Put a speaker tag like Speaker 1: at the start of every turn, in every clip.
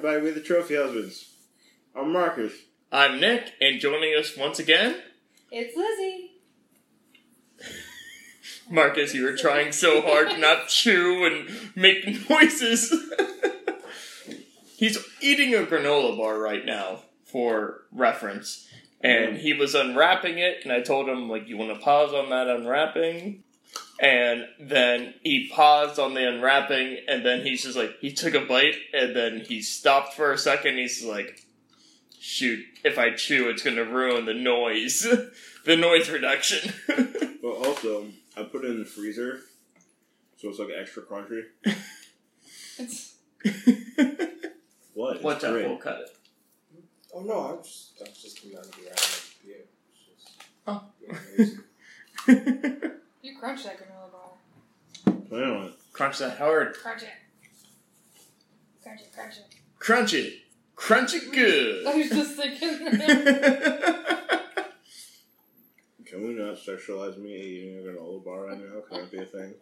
Speaker 1: going on, everybody? We're the Trophy Husbands. I'm Marcus.
Speaker 2: I'm Nick, and joining us once again,
Speaker 3: It's Lizzie.
Speaker 2: Marcus. You were trying so hard not to chew and make noises. He's eating a granola bar right now, for reference, and he was unwrapping it, and I told him like, "You want to pause on that unwrapping?" And then he paused on the unwrapping, and then he's just like, he took a bite, and then he stopped for a second. He's like, shoot, if I chew, it's gonna ruin the noise, the noise reduction.
Speaker 1: But also, I put it in the freezer, so it's like extra crunchy.
Speaker 3: It's
Speaker 1: What? It's
Speaker 2: Watch out,
Speaker 1: great.
Speaker 2: we'll cut it.
Speaker 4: Oh no, I'm just I'm just coming out of the around beer. It's just
Speaker 2: Oh.
Speaker 4: being lazy.
Speaker 3: You crunch that granola bar.
Speaker 1: Plan on it.
Speaker 2: Crunch that hard.
Speaker 3: Crunch it. Crunch it. Crunch it.
Speaker 2: Crunch it. Crunch it good.
Speaker 3: I was just thinking.
Speaker 1: Can we not sexualize me eating a granola bar right now? Can that be a thing?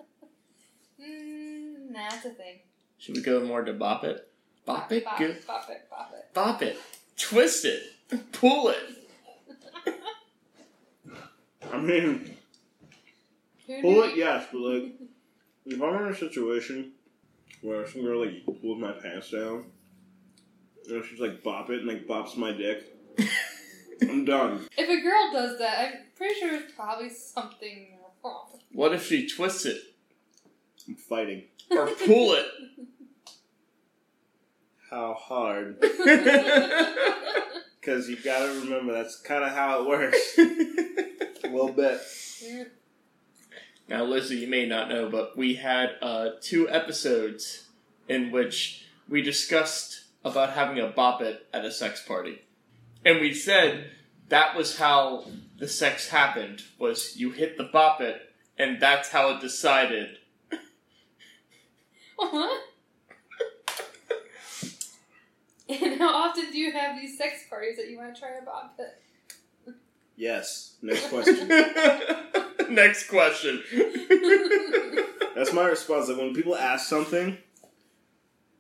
Speaker 3: mm, nah, it's a thing.
Speaker 2: Should we go more to bop it? Bop it
Speaker 3: Bop,
Speaker 2: good.
Speaker 3: bop it. Bop it.
Speaker 2: Bop it. Twist it. Pull it.
Speaker 1: I mean,
Speaker 3: Who
Speaker 1: pull it, yes, but like, if I'm in a situation where some girl like pulls my pants down, and she's like bop it and like bops my dick, I'm done.
Speaker 3: If a girl does that, I'm pretty sure it's probably something wrong.
Speaker 2: What if she twists it?
Speaker 1: I'm fighting.
Speaker 2: Or pull it?
Speaker 1: How hard? Because you gotta remember that's kind of how it works. A little bit. Mm.
Speaker 2: Now, Lizzie, you may not know, but we had uh, two episodes in which we discussed about having a bop it at a sex party, and we said that was how the sex happened. Was you hit the bop it, and that's how it decided.
Speaker 3: What? and how often do you have these sex parties that you want to try a bop it?
Speaker 1: Yes. Next question.
Speaker 2: Next question.
Speaker 1: That's my response. Like when people ask something,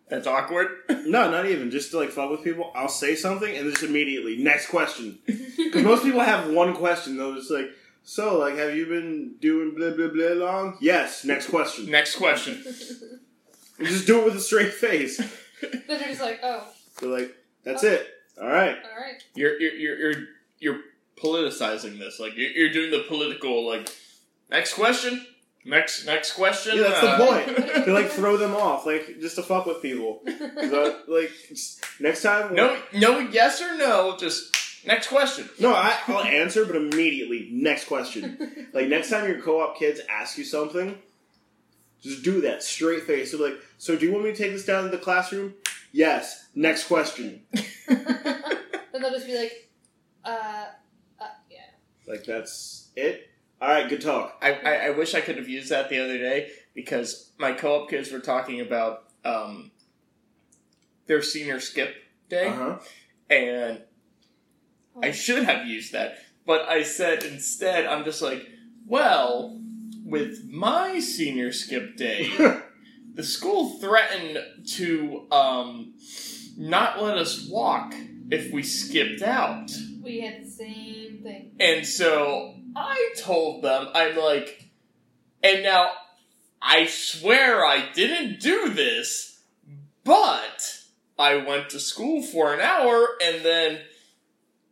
Speaker 2: That's awkward.
Speaker 1: no, not even just to like fuck with people. I'll say something and just immediately next question. Because most people have one question. They'll just like, so like, have you been doing blah blah blah long? Yes. Next question.
Speaker 2: Next question.
Speaker 1: And just do it with a straight face.
Speaker 3: then they're just like, oh,
Speaker 1: They're like, that's oh. it. All right.
Speaker 3: all right.
Speaker 2: You're you're you're you're, you're politicizing this. Like you're, you're doing the political. Like next question. Next next question.
Speaker 1: Yeah, that's the
Speaker 2: Uh,
Speaker 1: point. to like throw them off, like just to fuck with people. So, like next time,
Speaker 2: No no yes or no. Just next question.
Speaker 1: no, I, I'll answer, but immediately next question. Like next time your co-op kids ask you something, just do that straight face. So like, so do you want me to take this down to the classroom? Yes. Next question.
Speaker 3: then they'll just be like, uh, yeah.
Speaker 1: Like that's it. All right, good talk.
Speaker 2: I, I, I wish I could have used that the other day because my co-op kids were talking about um, their senior skip day,
Speaker 1: Uh huh.
Speaker 2: and I should have used that, but I said instead, I'm just like, well, with my senior skip day, the school threatened to um, not let us walk if we skipped out.
Speaker 3: We had the same thing.
Speaker 2: And so I told them, I'm like, and now I swear I didn't do this, but I went to school for an hour and then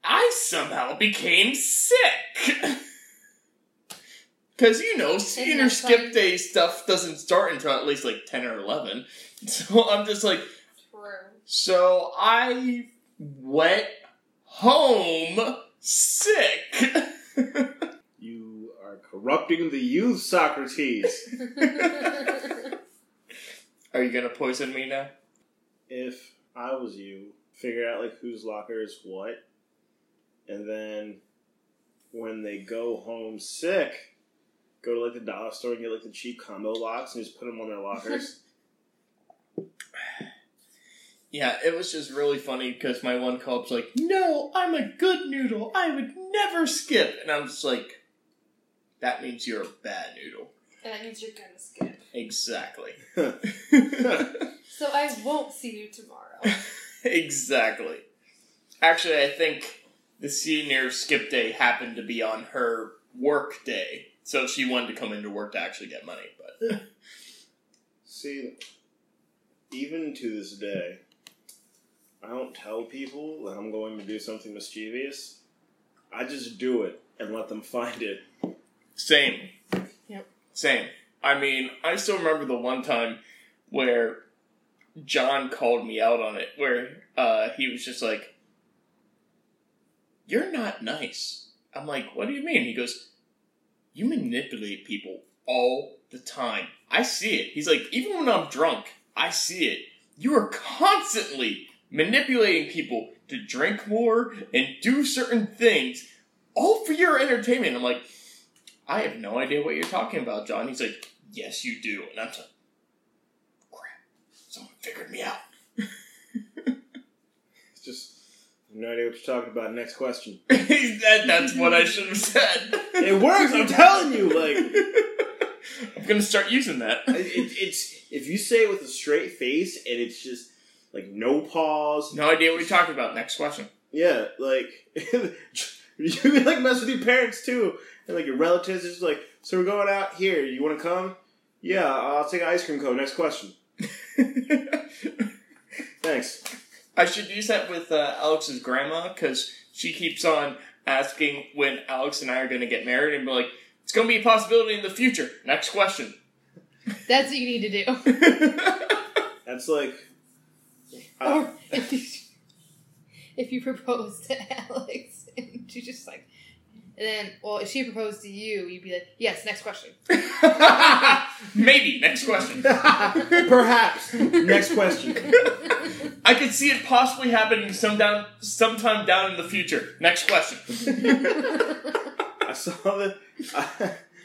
Speaker 2: I somehow became sick. Because, you know, senior skip
Speaker 3: fine.
Speaker 2: day stuff doesn't start until at least like 10 or 11. So I'm just like,
Speaker 3: True.
Speaker 2: so I went home sick.
Speaker 1: You are corrupting the youth, Socrates.
Speaker 2: Are you gonna poison me now?
Speaker 1: if I was you, figure out like whose locker is what, and then when they go home sick, go to like the dollar store and get like the cheap combo locks and just put them on their lockers.
Speaker 2: Yeah, it was just really funny because my one co-op's like, "No, I'm a good noodle. I would never skip," and I'm just like, "That means you're a bad noodle."
Speaker 3: And that means you're gonna skip.
Speaker 2: Exactly.
Speaker 3: So I won't see you tomorrow.
Speaker 2: exactly. Actually, I think the senior skip day happened to be on her work day, so she wanted to come into work to actually get money. But
Speaker 1: See, even to this day, I don't tell people that I'm going to do something mischievous. I just do it and let them find it.
Speaker 2: same.
Speaker 3: Yep.
Speaker 2: Same. I mean, I still remember the one time where John called me out on it, where uh, he was just like, "You're not nice." I'm like, "What do you mean?" He goes, "You manipulate people all the time. I see it." He's like, "Even when I'm drunk, I see it. You are constantly manipulating people to drink more and do certain things, all for your entertainment." I'm like, "I have no idea what you're talking about, John." He's like, "Yes, you do," and I'm like, "Crap, someone figured me out."
Speaker 1: It's just, I have no idea what you're talking about. Next question.
Speaker 2: that, that's what I should have said.
Speaker 1: It works, I'm telling you, like-
Speaker 2: I'm gonna start using that.
Speaker 1: It, it's if you say it with a straight face and it's just like no pause.
Speaker 2: No idea what you're talking about. Next question.
Speaker 1: Yeah, like you like mess with your parents too, and like your relatives. It's like, so we're going out here. You want to come? Yeah, I'll take an ice cream cone. Next question. Thanks.
Speaker 2: I should use that with uh, Alex's grandma because she keeps on asking when Alex and I are gonna get married and be like, it's gonna be a possibility in the future. Next question.
Speaker 3: That's what you need to do.
Speaker 1: That's like. I-
Speaker 3: or if you, if you propose to Alex and she's just like, and then, well, if she proposed to you, you'd be like, yes, next question.
Speaker 2: Maybe. Next question.
Speaker 1: Perhaps. Next question.
Speaker 2: I could see it possibly happening some down, sometime down in the future. Next question.
Speaker 1: I saw the.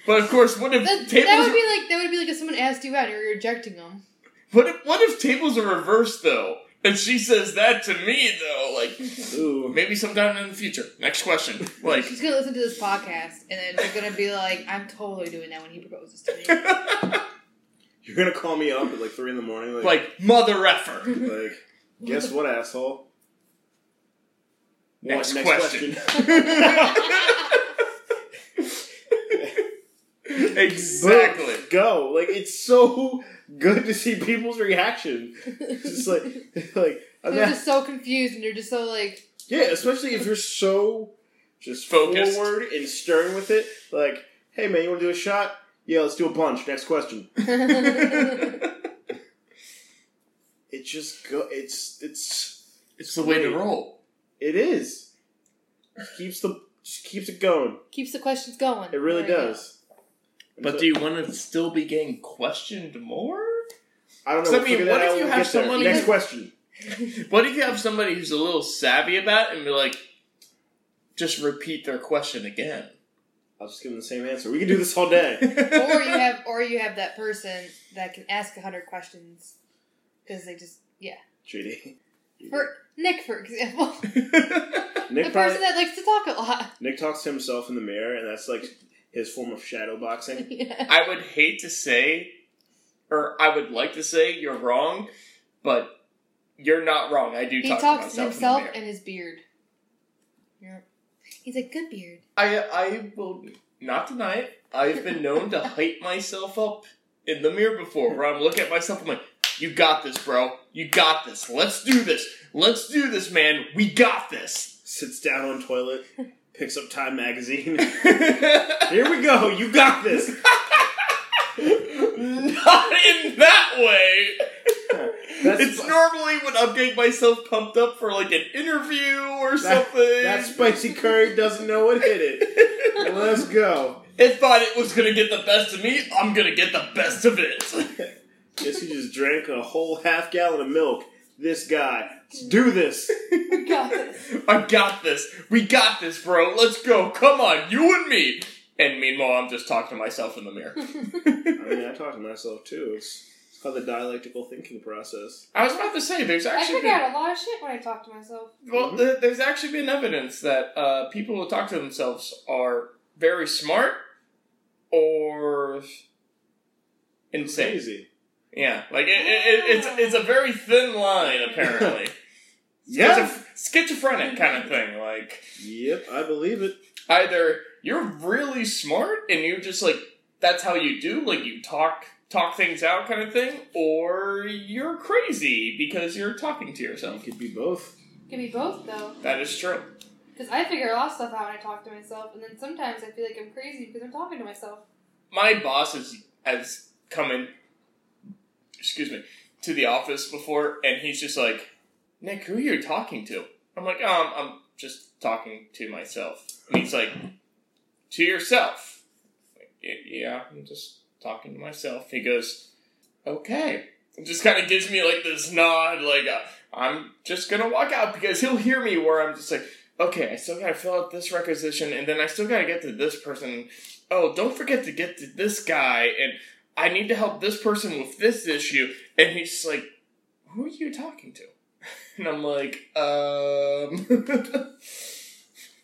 Speaker 2: But of course, what if
Speaker 3: That,
Speaker 2: tables?
Speaker 3: that would be like that would be like if someone asked you out and you're rejecting them.
Speaker 2: what if what if tables are reversed though? And she says that to me though, like
Speaker 1: Ooh.
Speaker 2: maybe sometime in the future. Next question. Like
Speaker 3: She's gonna listen to this podcast and then they're gonna be like, I'm totally doing that when he proposes to me.
Speaker 1: You're gonna call me up at like three in the morning, like,
Speaker 2: like mother effer.
Speaker 1: like guess what, asshole? What,
Speaker 2: Next question. exactly.
Speaker 1: Boom, go. Like it's so good to see people's reaction. It's just like, like I
Speaker 3: They're
Speaker 1: mean,
Speaker 3: just so confused and they're just so like,
Speaker 1: yeah, especially if you're so just
Speaker 2: Focused.
Speaker 1: forward and stern with it. Like, hey man, you want to do a shot? Yeah, let's do a bunch. Next question. It just go. It's it's
Speaker 2: it's the way to roll.
Speaker 1: it is. keeps the just keeps it going.
Speaker 3: keeps the questions going.
Speaker 1: It really
Speaker 3: There you go.
Speaker 1: does. And
Speaker 2: But
Speaker 1: so-
Speaker 2: do you want to still be getting questioned more?
Speaker 1: I don't know.
Speaker 2: So, I
Speaker 1: we'll
Speaker 2: mean, what if you have
Speaker 1: get
Speaker 2: someone
Speaker 1: Next question.
Speaker 2: What if you have somebody who's a little savvy about it and be like, just repeat their question again?
Speaker 1: I'll just give them the same answer. We can do this all day.
Speaker 3: or you have, or you have that person that can ask a hundred questions because they just, yeah.
Speaker 1: JD.
Speaker 3: For Nick, for example,
Speaker 1: Nick
Speaker 3: the
Speaker 1: probably,
Speaker 3: person that likes to talk a lot.
Speaker 1: Nick talks to himself in the mirror, and that's like his form of shadow boxing.
Speaker 3: yeah.
Speaker 2: I would hate to say, or I would like to say you're wrong, but you're not wrong. I do
Speaker 3: He
Speaker 2: talk
Speaker 3: talks
Speaker 2: to
Speaker 3: to himself
Speaker 2: in the mirror.
Speaker 3: and his beard. Yep. He's a good beard.
Speaker 2: I I will not deny it. I've been known to hype myself up in the mirror before, where I'm looking at myself. I'm like, "You got this, bro. You got this. Let's do this. Let's do this, man. We got this."
Speaker 1: Sits down on toilet, picks up Time magazine. Here we go. You got this.
Speaker 2: Not in that way.
Speaker 1: That's
Speaker 2: it's normally when I'm getting myself pumped up for like an interview or
Speaker 1: That-
Speaker 2: something.
Speaker 1: that spicy curry doesn't know what hit it. Let's go.
Speaker 2: it thought it was gonna get the best of me. I'm gonna get the best of it.
Speaker 1: Guess he just drank a whole half gallon of milk. This guy. Let's do this.
Speaker 3: We got this.
Speaker 2: I got this. We got this, bro. Let's go. Come on, you and me. And meanwhile, I'm just talking to myself in the mirror.
Speaker 1: I mean, I talk to myself too. It's, it's called the dialectical thinking process.
Speaker 2: I was about to say, there's
Speaker 3: I
Speaker 2: actually
Speaker 3: figure
Speaker 2: been,
Speaker 3: out a lot of shit when I talk to myself.
Speaker 2: well, th- there's actually been evidence that uh, people who talk to themselves are very smart or insane.
Speaker 1: Crazy.
Speaker 2: Yeah, like it, it, it, it's it's a very thin line apparently.
Speaker 1: Yeah.
Speaker 2: Schizoph- schizophrenic kind of thing. Like
Speaker 1: Yep, I believe it.
Speaker 2: either you're really smart and you're just like that's how you do, like you talk talk things out kind of thing, or you're crazy because you're talking to
Speaker 1: You
Speaker 2: yourself.
Speaker 1: could be both.
Speaker 3: Could be both though,
Speaker 2: That is true.
Speaker 3: because I figure a lot of stuff out when I talk to myself, and then sometimes I feel like I'm crazy because I'm talking to myself.
Speaker 2: My boss has has come in excuse me, to the office before and he's just like, Nick, who are you talking to? I'm like, um, I'm just talking to myself. And he's like, to yourself. Like, yeah, I'm just talking to myself. He goes, okay. It just kind of gives me like this nod, like, uh, I'm just gonna walk out because he'll hear me where I'm just like, okay, I still gotta fill out this requisition and then I still gotta get to this person. Oh, don't forget to get to this guy and I need to help this person with this issue. And he's like, who are you talking to? And I'm like, um,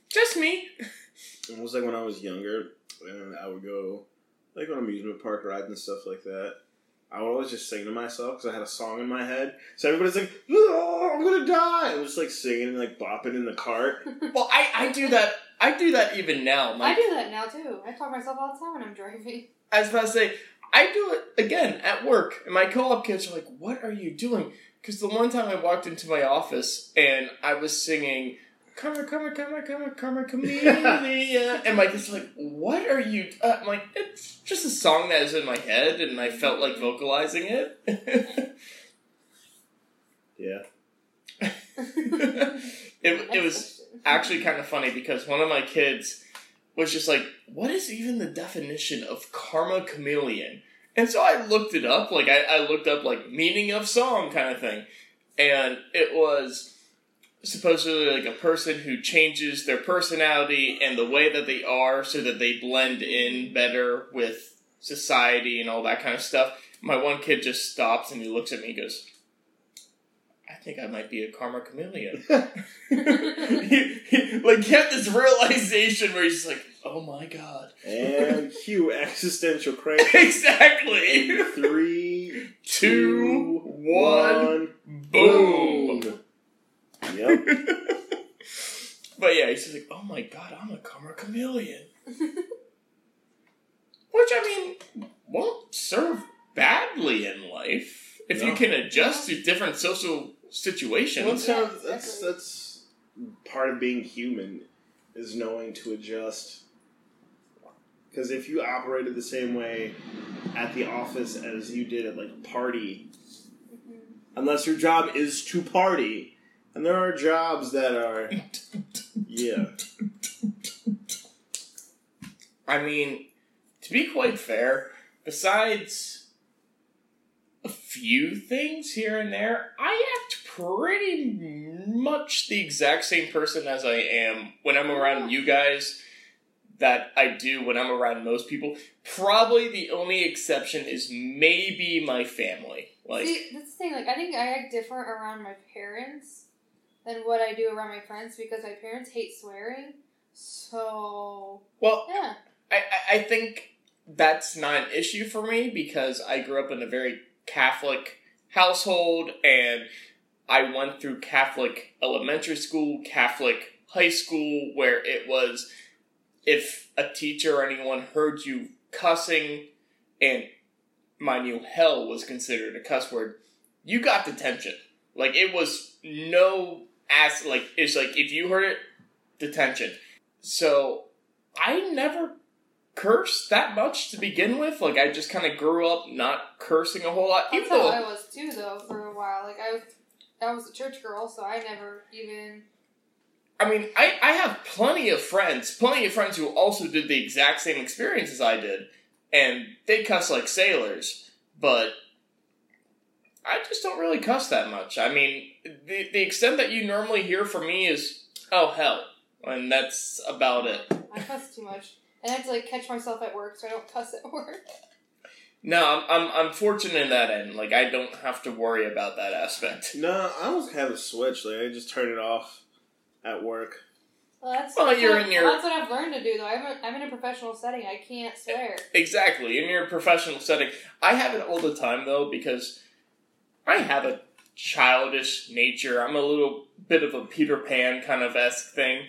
Speaker 2: just me.
Speaker 1: It was like when I was younger, and I would go like on amusement park rides and stuff like that. I would always just sing to myself because I had a song in my head. So everybody's like, "Oh, I'm gonna die!" I'm just like singing and like bopping in the cart.
Speaker 2: Well, I, I do that. I do that even now.
Speaker 3: I do that now too. I talk myself all the time when I'm driving.
Speaker 2: I was about to say, I do it again at work, and my co-op kids are like, "What are you doing?" Because the one time I walked into my office and I was singing. Karma, karma, karma, karma, karma, chameleon. and my kids are like, what are you... Uh, I'm like, it's just a song that is in my head, and I felt like vocalizing it.
Speaker 1: Yeah.
Speaker 2: it, it was actually kind of funny because one of my kids was just like, "What is even the definition of karma chameleon?" And so I looked it up, like I, I looked up like meaning of song kind of thing, and it was supposedly like a person who changes their personality and the way that they are so that they blend in better with society and all that kind of stuff. My one kid just stops and he looks at me and goes, I think I might be a karma chameleon. he, he, like, he had this realization where he's like, oh my god.
Speaker 1: and cue existential crisis.
Speaker 2: exactly!
Speaker 1: In three,
Speaker 2: Two,
Speaker 1: two,
Speaker 2: one,
Speaker 1: one,
Speaker 2: boom!
Speaker 1: boom. Yep.
Speaker 2: But yeah, he's just like, oh my god, I'm a karma chameleon. Which, I mean, won't serve badly in life if you can adjust to different social situations.
Speaker 1: Well, that's,
Speaker 3: Yeah,
Speaker 1: how, that's
Speaker 3: exactly.
Speaker 1: that's part of being human is knowing to adjust. Because if you operated the same way at the office as you did at like a party,
Speaker 3: Mhm.
Speaker 1: unless your job is to party, and there are jobs that are yeah.
Speaker 2: I mean, to be quite fair, besides a few things here and there, I act pretty much the exact same person as I am when I'm around you guys that I do when I'm around most people. Probably the only exception is maybe my family. Like,
Speaker 3: See, that's the thing. Like, I think I act different around my parents than what I do around my friends because my parents hate swearing. So
Speaker 2: well,
Speaker 3: yeah,
Speaker 2: I, I- I think that's not an issue for me because I grew up in a very Catholic household and I went through Catholic elementary school, Catholic high school, where it was if a teacher or anyone heard you cussing, and mind you, hell was considered a cuss word, you got detention. Like it was no ass. Like it's like if you heard it, detention. So I never cursed that much to begin with. Like I just kind of grew up not cursing a whole lot.
Speaker 3: that's
Speaker 2: Even though
Speaker 3: I was too, though, for a while. Like I was, I was a church girl, so I never even.
Speaker 2: I mean, I, I have plenty of friends, plenty of friends who also did the exact same experience as I did, and they cuss like sailors, but I just don't really cuss that much. I mean, the, the extent that you normally hear from me is, oh, hell. And that's about it.
Speaker 3: I cuss too much, and I have to like catch myself at work, so I don't cuss at work.
Speaker 2: No, I'm, I'm, I'm fortunate in that end. Like, I don't have to worry about that aspect.
Speaker 1: No, I almost have a switch. Like I just turn it off at work.
Speaker 3: Well, that's,
Speaker 2: Well,
Speaker 3: that's
Speaker 2: you're
Speaker 3: what,
Speaker 2: in your-
Speaker 3: That's what I've learned to do, though. I'm, I'm in a professional setting. I can't swear.
Speaker 2: Exactly. In your professional setting. I have it all the time though because I have a childish nature. I'm a little bit of a Peter Pan kind of esque thing.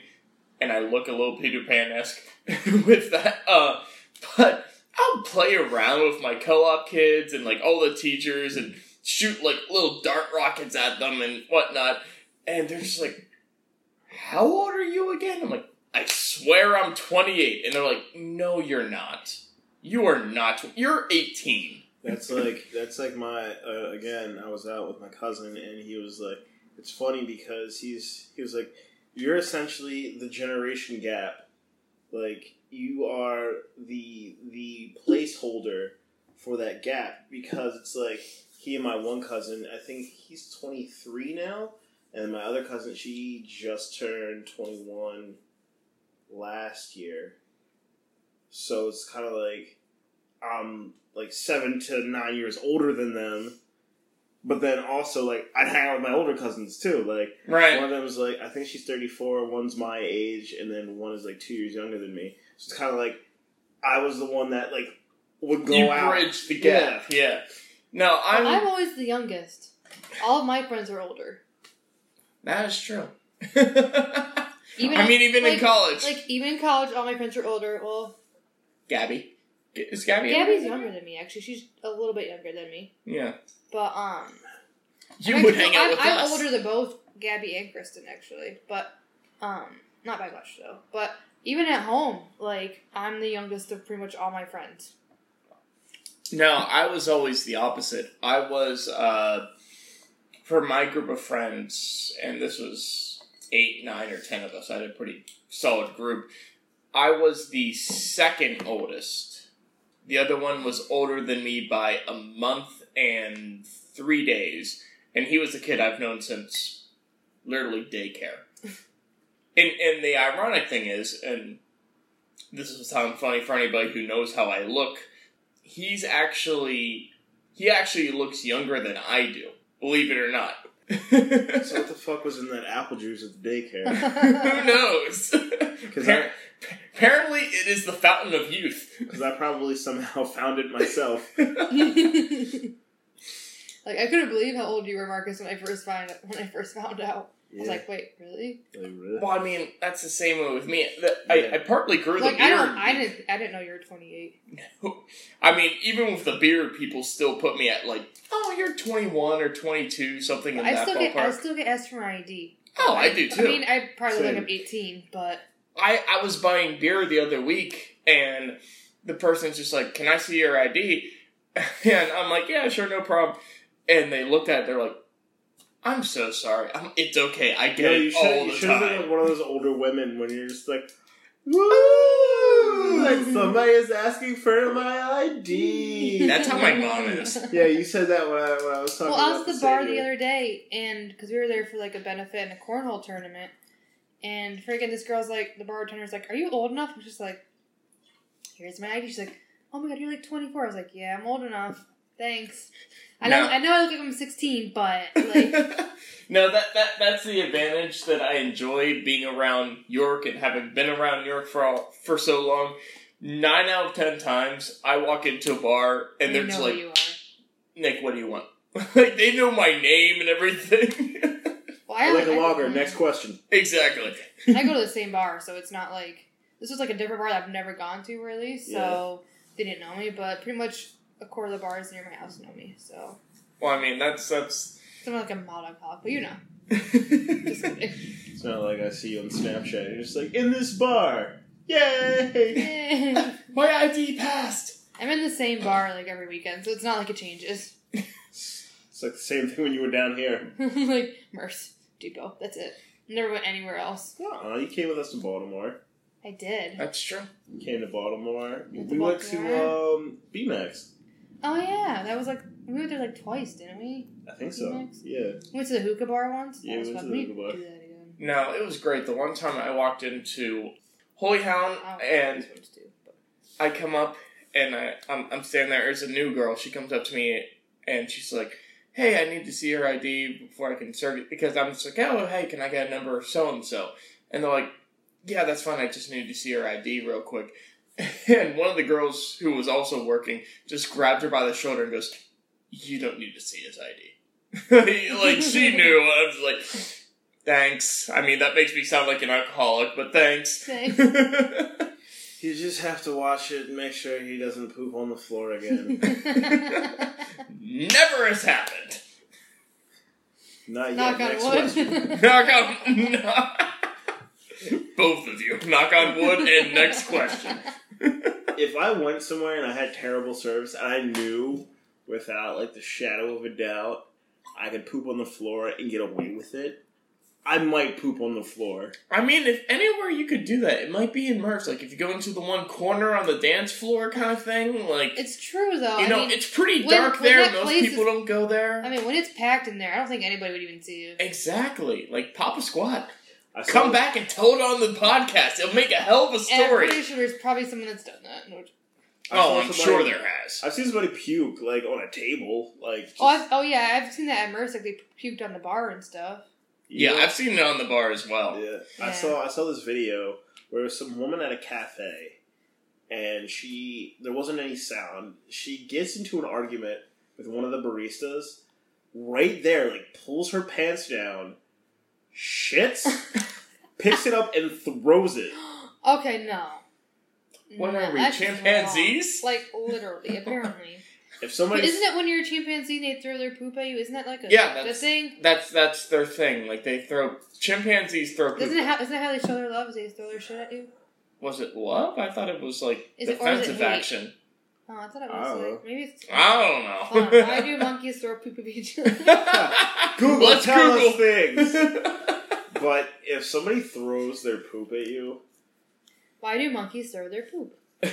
Speaker 2: And I look a little Peter Pan esque with that. Uh but I'll play around with my co op kids and like all the teachers and shoot like little dart rockets at them and whatnot. And they're just like, How old are you again? I'm like, I swear I'm 28. And they're like, No, you're not. You are not. You're 18.
Speaker 1: That's like that's like my uh, again. I was out with my cousin, and he was like, "It's funny because he's he was like, you're essentially the generation gap. Like you are the the placeholder for that gap because it's like he and my one cousin. I think he's 23 now, and my other cousin she just turned 21 last year. So it's kind of like I'm like seven to nine years older than them. But then also like I'd hang out with my older cousins too. Like
Speaker 2: Right.
Speaker 1: one of them is like I think she's thirty four, one's my age, and then one is like two years younger than me. So it's kinda like I was the one that like would go
Speaker 2: you
Speaker 1: out.
Speaker 2: bridge the gap. Yeah. No, I'm.
Speaker 3: Well, I'm always the youngest. All of my friends are older.
Speaker 2: that is true.
Speaker 3: Even
Speaker 2: I mean, even in college.
Speaker 3: Like even in college, all my friends are older. Well,
Speaker 2: Gabby. Is Gabby?
Speaker 3: Gabby's younger than me. Actually, she's a little bit younger than me.
Speaker 2: Yeah.
Speaker 3: But um,
Speaker 2: You
Speaker 3: I'm
Speaker 2: would
Speaker 3: actually-
Speaker 2: hang out
Speaker 3: I'm,
Speaker 2: with
Speaker 3: I'm
Speaker 2: us.
Speaker 3: older than both Gabby and Kristen, actually. But um, not by much though. But even at home, like I'm the youngest of pretty much all my friends.
Speaker 2: No, I was always the opposite. I was, uh, for my group of friends, and this was eight, nine, or ten of us, I had a pretty solid group. I was the second oldest. The other one was older than me by a month and three days, and he was a kid I've known since literally daycare. and, and the ironic thing is, and this will sound funny for anybody who knows how I look, he's actually he actually looks younger than I do. Believe it or not.
Speaker 1: So what the fuck was in that apple juice at the daycare?
Speaker 2: Who knows?
Speaker 1: Because
Speaker 2: Appar- Apparently, it is the fountain of youth.
Speaker 1: Because I, probably somehow found it myself.
Speaker 3: like I couldn't believe how old you were, Marcus, when I first found when I first found out. I was like, wait, really?
Speaker 1: Like, really?
Speaker 2: well, I mean, that's the same with me. The- I,
Speaker 1: Yeah.
Speaker 2: I partly grew
Speaker 3: Like
Speaker 2: the
Speaker 3: I
Speaker 2: beard.
Speaker 3: don't, I didn't, I didn't know you were twenty eight.
Speaker 2: I mean, even with the beard, people still put me at like, oh, you're 21 or 22, something in
Speaker 3: I
Speaker 2: that
Speaker 3: still get, I
Speaker 2: ballpark.
Speaker 3: still get asked for my ID.
Speaker 2: oh, I do too.
Speaker 3: I mean, I probably look like I'm eighteen, but
Speaker 2: I, I was buying beer the other week and the person's just like, Can I see your ID? And I'm like, Yeah, sure, no problem. And they looked at it, they're like, I'm so sorry. I'm, it's okay. I get
Speaker 1: Yeah, you
Speaker 2: it
Speaker 1: should
Speaker 2: all
Speaker 1: you
Speaker 2: the
Speaker 1: should have been like one of those older women when you're just like, woo, like somebody is asking for my ID.
Speaker 2: That's how my mom is.
Speaker 1: Yeah, you said that when I, when I was talking.
Speaker 3: Well, I was at the bar the other day, and because we were there for like a benefit and a cornhole tournament, and freaking this girl's like, the bartender's like, "Are you old enough?" I'm just like, "Here's my ID." She's like, "Oh my god, you're like 24." I was like, "Yeah, I'm old enough. Thanks." I know,
Speaker 2: No.
Speaker 3: I know, I look like I'm 16, but like,
Speaker 2: no, that, that that's the advantage that I enjoy being around York and having been around York for all, for so long. Nine out of ten times, I walk into a bar and
Speaker 3: I
Speaker 2: they're just like. Nick, what do you want? like they know my name and everything.
Speaker 3: Well,
Speaker 1: I like a
Speaker 3: I-
Speaker 1: logger. Next question.
Speaker 2: exactly.
Speaker 3: I go to the same bar, so it's not like this was like a different bar that I've never gone to really. So they didn't know me, but pretty much a quarter of the bars near my house know me. So
Speaker 2: Well, I mean, that's that's.
Speaker 3: something like a mild alcoholic, but you know, just kidding.
Speaker 1: It's not like I see you on Snapchat. You're just like in this bar. Yay!
Speaker 2: my ID passed.
Speaker 3: I'm in the same bar like every weekend, so it's not like it changes.
Speaker 1: It's like the same thing when you were down here.
Speaker 3: like Merce Depot, that's it. Never went anywhere else.
Speaker 1: Oh, you came with us to Baltimore.
Speaker 3: I did.
Speaker 2: That's true.
Speaker 1: You came to Baltimore.
Speaker 3: Went
Speaker 1: we went to
Speaker 3: Baltimore.
Speaker 1: um, BMAX.
Speaker 3: Oh yeah, that was like we went there like twice, didn't we?
Speaker 1: I think so.
Speaker 3: BMX?
Speaker 1: Yeah.
Speaker 3: We went to the hookah bar once.
Speaker 1: Yeah, we
Speaker 3: was
Speaker 1: went to the hookah bar.
Speaker 3: do that again.
Speaker 2: No, it was great. The one time I walked into Holy Hound
Speaker 3: oh, I
Speaker 2: and
Speaker 3: know those too, but-
Speaker 2: I come up and I, I'm, I'm standing there. There's a new girl. She comes up to me and she's like, "Hey, I need to see your ID before I can serve you." Because I'm just like, "Oh, hey, can I get a number of so and so?" And they're like, yeah, that's fine. I just need to see her ID real quick. And one of the girls who was also working just grabbed her by the shoulder and goes, "You don't need to see his ID." like she knew. I was like, "Thanks." I mean, that makes me sound like an alcoholic, but thanks.
Speaker 3: Thanks.
Speaker 1: You just have to watch it and make sure he doesn't poop on the floor again.
Speaker 2: Never has happened.
Speaker 1: Not yet.
Speaker 3: Knock on
Speaker 1: Next
Speaker 3: wood.
Speaker 1: question.
Speaker 2: Knock on. Both of you. Knock on wood. And next question.
Speaker 1: If I went somewhere and I had terrible service and I knew without like the shadow of a doubt I could poop on the floor and get away with it, I might poop on the floor.
Speaker 2: I mean, if anywhere you could do that, it might be in Murph's. Like if you go into the one corner on the dance floor kind of thing. Like
Speaker 3: it's true though.
Speaker 2: you
Speaker 3: I
Speaker 2: know,
Speaker 3: mean,
Speaker 2: it's pretty
Speaker 3: when-
Speaker 2: dark
Speaker 3: when
Speaker 2: there. Most
Speaker 3: place
Speaker 2: people
Speaker 3: is-
Speaker 2: don't go there.
Speaker 3: I mean, when it's packed in there, I don't think anybody would even see you.
Speaker 2: exactly. Like Papa Squat.
Speaker 1: I saw
Speaker 2: Come back and tell it on the podcast. It'll make a hell of a
Speaker 3: And I'm
Speaker 2: story.
Speaker 3: pretty sure there's probably someone that's done that. No-
Speaker 1: I oh, saw
Speaker 2: Oh, I'm
Speaker 1: somebody-
Speaker 2: sure there has.
Speaker 1: I've seen somebody puke like on a table, like.
Speaker 3: Oh, I've, oh yeah, I've seen that at Merce. Like they puked on the bar and stuff.
Speaker 2: Yeah, I've seen it on the bar as well.
Speaker 1: Yeah. I
Speaker 3: Yeah.
Speaker 1: saw I saw this video where it was some woman at a cafe and she there wasn't any sound. She gets into an argument with one of the baristas right there, like pulls her pants down, shits, picks it up and throws it.
Speaker 3: Okay, no.
Speaker 2: What
Speaker 3: No,
Speaker 2: are we,
Speaker 3: that's
Speaker 2: chimpanzees?
Speaker 3: wrong. Like literally, apparently.
Speaker 1: If
Speaker 3: But
Speaker 1: somebody
Speaker 3: isn't it when you're a chimpanzee they throw their poop at you? Isn't that like a
Speaker 2: Yeah,
Speaker 3: a
Speaker 2: that's-
Speaker 3: thing?
Speaker 2: That's that's their thing. Like they throw chimpanzees throw. poop.
Speaker 3: Isn't it how, isn't that how they show their love? Is they throw their shit at you?
Speaker 2: Was it love? I thought it was like
Speaker 3: Is it- or is it
Speaker 2: defensive
Speaker 3: hate?
Speaker 2: action.
Speaker 3: Oh, I thought it was
Speaker 1: don't
Speaker 3: like
Speaker 1: know.
Speaker 3: maybe it's.
Speaker 2: I don't know.
Speaker 3: Hold on, why do monkeys throw poop at each other?
Speaker 1: Google
Speaker 2: Let's
Speaker 1: tell
Speaker 2: Google.
Speaker 1: us things. But if somebody throws their poop at you,
Speaker 3: Why do monkeys throw their poop?
Speaker 1: a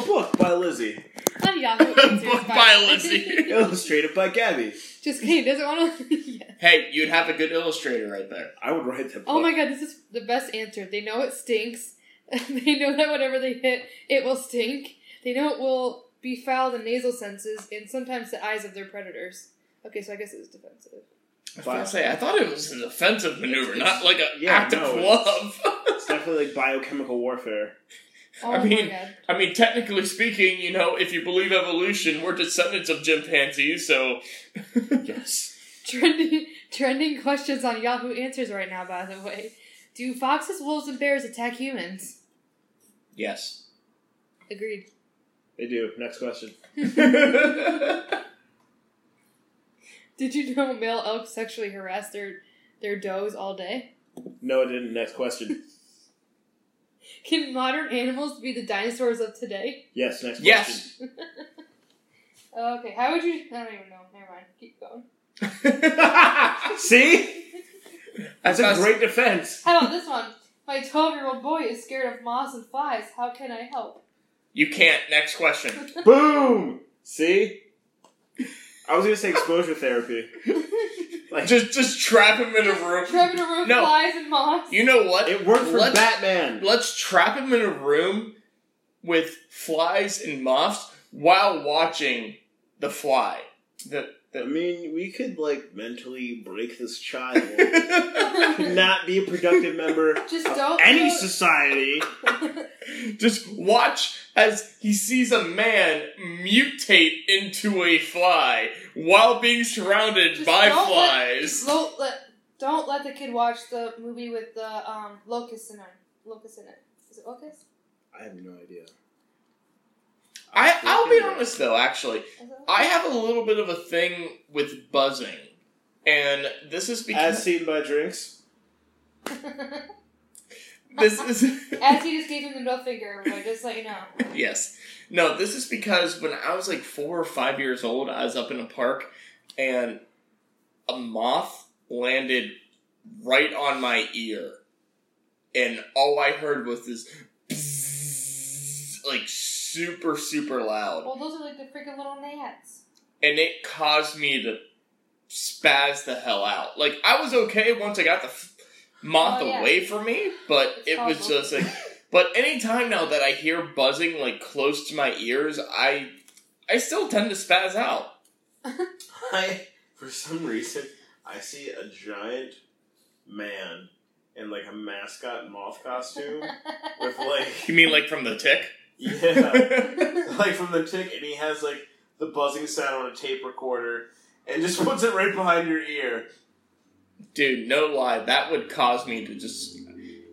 Speaker 1: book by Lizzie,
Speaker 3: On Yahoo
Speaker 2: A
Speaker 3: Answers
Speaker 2: book by Lizzie.
Speaker 1: illustrated by Gabby.
Speaker 3: Just kidding. Doesn't want to. yeah.
Speaker 2: hey, you'd have a good illustrator right there.
Speaker 1: I would write that book.
Speaker 3: Oh my god, this is the best answer. They know it stinks. they know that whatever they hit, it will stink. They know it will befoul the nasal senses and sometimes the eyes of their predators. Okay, so I guess it's defensive.
Speaker 2: I was gonna say, I thought it was an offensive maneuver, not like an
Speaker 1: Yeah,
Speaker 2: act
Speaker 1: no,
Speaker 2: of love.
Speaker 1: It's definitely like biochemical warfare.
Speaker 3: Oh
Speaker 2: I mean- I mean, technically speaking, you know, if you believe evolution, we're descendants of chimpanzees, so
Speaker 1: Yes.
Speaker 3: Trending, trending questions on Yahoo Answers right now, by the way. Do foxes, wolves, and bears attack humans?
Speaker 2: yes.
Speaker 3: Agreed.
Speaker 1: They do. Next question.
Speaker 3: Did you know male elk sexually harass their, their does all day?
Speaker 1: No, it didn't. Next question.
Speaker 3: Can modern animals be the dinosaurs of today?
Speaker 1: Yes. Next question.
Speaker 2: Yes.
Speaker 3: Okay, how would you? I don't even know. Never mind. Keep going.
Speaker 1: See? That's a great defense.
Speaker 3: How about this one? My 12 year old boy is scared of moths and flies. How can I help?
Speaker 2: You can't. Next question.
Speaker 1: Boom. See? I was gonna say exposure therapy. Like
Speaker 2: Just, just trap him in a room.
Speaker 3: Trap in a room,
Speaker 2: No.
Speaker 3: flies and moths.
Speaker 2: You know what?
Speaker 1: it worked for
Speaker 2: Let's-
Speaker 1: Batman.
Speaker 2: Let's trap him in a room with flies and moths while watching the fly. The,
Speaker 1: I mean, we could like mentally break this child. Could not be a productive member
Speaker 3: Just
Speaker 1: of
Speaker 3: don't.
Speaker 1: any
Speaker 3: do
Speaker 1: society.
Speaker 2: just watch as he sees a man mutate into a fly while being surrounded
Speaker 3: Just
Speaker 2: by
Speaker 3: don't
Speaker 2: flies.
Speaker 3: Don't let, don't let the kid watch the movie with the um, locust in it. Locust in it. Is it locust?
Speaker 1: I have no idea.
Speaker 2: I, I'll be
Speaker 1: Freaking-
Speaker 2: honest though, actually,
Speaker 3: Is it
Speaker 2: I have a little bit of a thing with buzzing, and this is because.
Speaker 1: As
Speaker 2: because
Speaker 1: seen by drinks.
Speaker 2: this is
Speaker 3: As he just gave him the middle finger, everybody, just let you know.
Speaker 2: Yes. No, this is because when I was like four or five years old, I was up in a park and a moth landed right on my ear. And all I heard was this bzzz, like super, super loud.
Speaker 3: Well, those are like the freaking little gnats.
Speaker 2: And it caused me to spaz the hell out. Like, I was okay once I got the f- moth
Speaker 3: Oh, yeah.
Speaker 2: away from me, but
Speaker 3: It's
Speaker 2: it was just like. But anytime now that I hear buzzing like close to my ears, I I still tend to spaz out.
Speaker 1: I, for some reason, I see a giant man in like a mascot moth costume with like
Speaker 2: You mean like from the tick?
Speaker 1: Yeah, like from the tick, and he has like the buzzing sound on a tape recorder, and just puts it right behind your ear.
Speaker 2: Dude, no lie, that would cause me to just.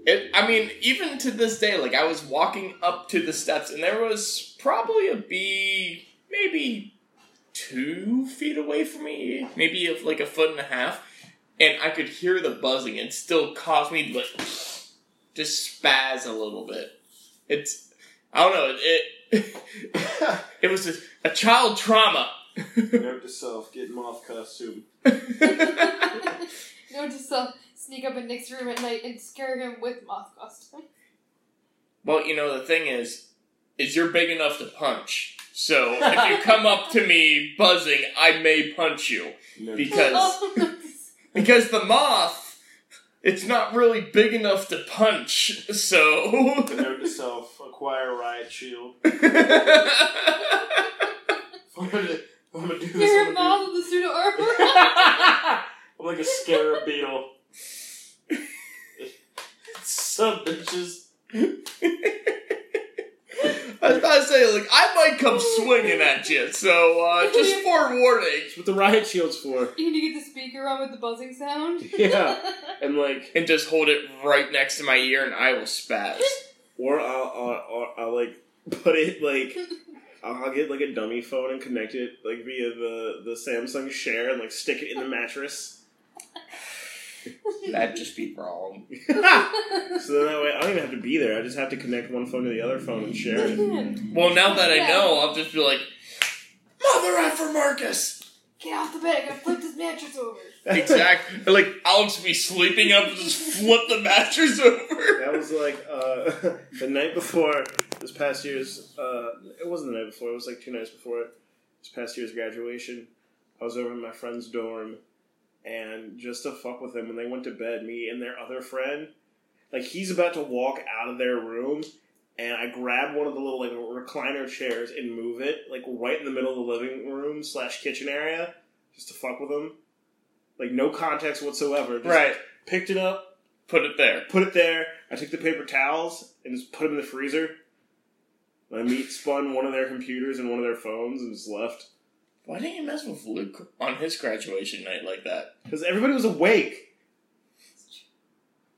Speaker 2: It, I mean, even to this day, like I was walking up to the steps, and there was probably a bee, maybe two feet away from me, maybe of like a foot and a half, and I could hear the buzzing. and still caused me to like just spaz a little bit. It's, I don't know, it it was just a child trauma.
Speaker 1: Note to self: get moth costume.
Speaker 3: No, just uh, sneak up in Nick's room at night and scare him with moth costume.
Speaker 2: Well, you know the thing is, is you're big enough to punch. So if you come up to me buzzing, I may punch you
Speaker 1: Note
Speaker 2: because because the moth, it's not really big enough to punch. So
Speaker 1: Note to self: acquire riot shield. I'm gonna, I'm gonna do this.
Speaker 3: You're
Speaker 1: I'm
Speaker 3: a
Speaker 1: gonna
Speaker 3: with the pseudo armor.
Speaker 1: I'm like a scarab beetle. Sup, bitches?
Speaker 2: I was about to say, like, I might come swinging at you. So uh, just forewarning.
Speaker 1: That's what the riot shield's for.
Speaker 3: You need to get the speaker on with the buzzing sound.
Speaker 1: Yeah. And like,
Speaker 2: And just hold it right next to my ear, and I will spaz.
Speaker 1: or I'll, I'll, I'll, I'll like put it like. I'll get like a dummy phone and connect it like via the, the Samsung Share and like stick it in the mattress.
Speaker 2: That'd just be wrong.
Speaker 1: so then that way I don't even have to be there. I just have to connect one phone to the other phone and share it.
Speaker 2: Well, now that I know, I'll just be like, Mother effer Marcus!
Speaker 3: Get off the bed, I gotta flip this mattress over.
Speaker 2: Exactly. Like, Alex would be sleeping up and just flip the mattress over.
Speaker 1: That was like uh, the night before this past year's. Uh, it wasn't the night before. It was like two nights before it. This past year's graduation. I was over in my friend's dorm, and just to fuck with them, when they went to bed, me and their other friend, like he's about to walk out of their room, and I grab one of the little like recliner chairs and move it like right in the middle of the living room slash kitchen area, just to fuck with them. Like no context whatsoever. Just
Speaker 2: Right.
Speaker 1: Picked it up,
Speaker 2: Put it there.
Speaker 1: put it there. I took the paper towels and just put them in the freezer. My meat spun one of their computers and one of their phones and just left.
Speaker 2: Why didn't you mess with Luke on his graduation night like that?
Speaker 1: Because everybody was awake.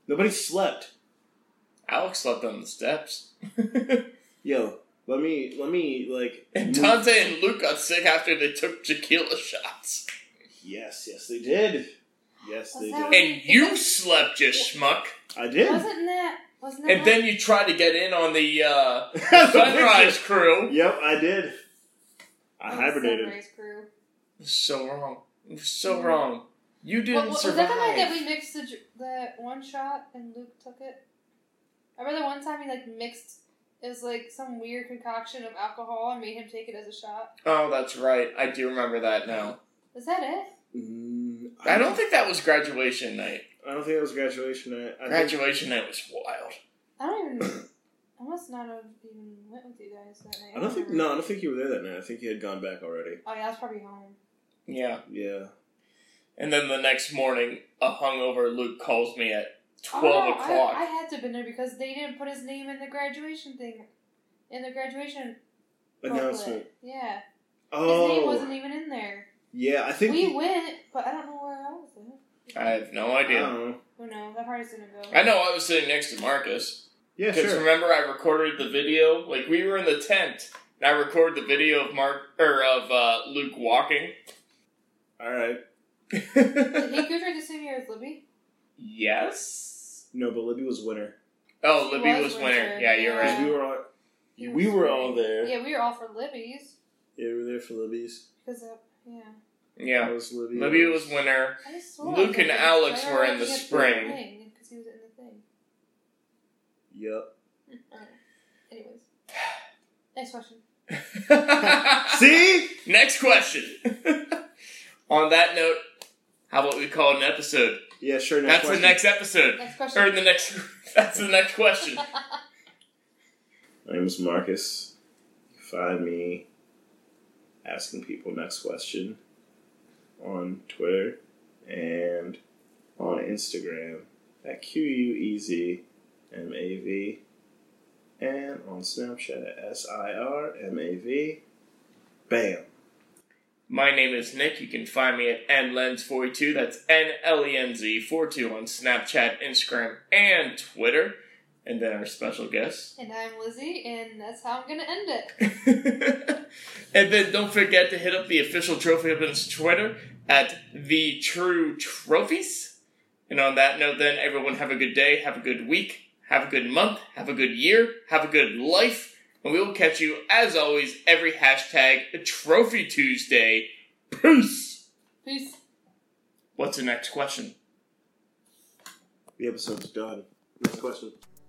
Speaker 1: Nobody slept.
Speaker 2: Alex slept on the steps.
Speaker 1: Yo, let me, let me, like.
Speaker 2: and
Speaker 1: move-
Speaker 2: Dante and Luke got sick after they took tequila shots.
Speaker 1: Yes, yes, they did. Yes,
Speaker 3: Was
Speaker 1: they did.
Speaker 2: And you slept, you schmuck.
Speaker 1: I did.
Speaker 3: Wasn't that? Wasn't that?
Speaker 2: And then you tried to get in on the uh,
Speaker 1: The
Speaker 2: Sunrise crew.
Speaker 1: Yep, I did. I
Speaker 3: Oh,
Speaker 1: hibernated.
Speaker 3: Crew.
Speaker 2: So wrong. It was so wrong. You didn't
Speaker 3: Well, was
Speaker 2: survive.
Speaker 3: that the night that we mixed the dr- that one shot and Luke took it? I remember the one time he like mixed. It was like some weird concoction of alcohol and made him take it as a shot.
Speaker 2: oh, that's right. I do remember that now.
Speaker 3: Was that it?
Speaker 1: Mm,
Speaker 2: I don't think that was graduation night.
Speaker 1: I don't think it was graduation night. I think,
Speaker 2: Graduation night was wild.
Speaker 3: I don't even. I must not have even went with you guys that night.
Speaker 1: I don't think. No, I don't think you were there that night. I think you had gone back already.
Speaker 3: Oh yeah, I was probably home.
Speaker 2: Yeah.
Speaker 1: Yeah.
Speaker 2: And then the next morning, a hungover Luke calls me at
Speaker 3: Oh,
Speaker 2: 12
Speaker 3: no,
Speaker 2: o'clock.
Speaker 3: I, I had to have been there because they didn't put his name in the graduation thing, in the graduation
Speaker 1: Announcement.
Speaker 3: booklet. Yeah, his oh. name
Speaker 1: Oh,
Speaker 3: wasn't even in there.
Speaker 1: yeah. I think.
Speaker 3: We went, but I don't know where I was. At.
Speaker 2: I have no idea.
Speaker 1: don't.
Speaker 3: Who knows? That party's gonna go.
Speaker 2: I know I was sitting next to Marcus.
Speaker 1: Yeah,
Speaker 2: Because
Speaker 1: sure.
Speaker 2: remember, I recorded the video. Like we were in the tent, and I recorded the video of Mark or of uh, Luke walking.
Speaker 1: All right.
Speaker 3: Did he graduate the same year as Libby?
Speaker 2: yes.
Speaker 1: No, but Libby was winner.
Speaker 2: Oh,
Speaker 3: She
Speaker 2: Libby
Speaker 3: was
Speaker 2: was winner.
Speaker 3: winner,
Speaker 2: Yeah, you're
Speaker 3: yeah.
Speaker 2: Right.
Speaker 1: we were all,
Speaker 3: He
Speaker 1: we
Speaker 3: was
Speaker 1: were
Speaker 3: winning.
Speaker 1: all there.
Speaker 3: Yeah, we were all for Libby's
Speaker 1: Yeah, we were there for Libby's.
Speaker 3: because uh, yeah.
Speaker 2: Yeah,
Speaker 1: That was Libby.
Speaker 2: Libby was winner.
Speaker 3: I just swore
Speaker 2: Luke and Alex were in the spring.
Speaker 3: because he was in the thing.
Speaker 1: Yep.
Speaker 3: Anyways, next question.
Speaker 1: See?
Speaker 2: Next question. On that note, how about we call it an episode?
Speaker 1: Yeah, sure. Next
Speaker 2: That's
Speaker 1: question.
Speaker 2: the next episode.
Speaker 3: Next question.
Speaker 2: Or the next. That's the next question.
Speaker 1: My name is Marcus. You can find me asking people next question on Twitter and on Instagram at Q U E Z M A V, and on Snapchat at S I R M A V. Bam.
Speaker 2: My name is Nick. You can find me at nlenz42. That's N L E N Z 42 on Snapchat, Instagram, and Twitter. And then our special guest.
Speaker 3: And I'm Lizzie, and that's how I'm gonna end it.
Speaker 2: and then don't forget to hit up the official Trophy Husbands Twitter at the True Trophies. And on that note, then everyone have a good day, have a good week, have a good month, have a good year, have a good life, and we will catch you as always every hashtag Trophy Tuesday. Peace.
Speaker 3: Peace.
Speaker 2: What's the next question?
Speaker 1: The episode's done. Next question.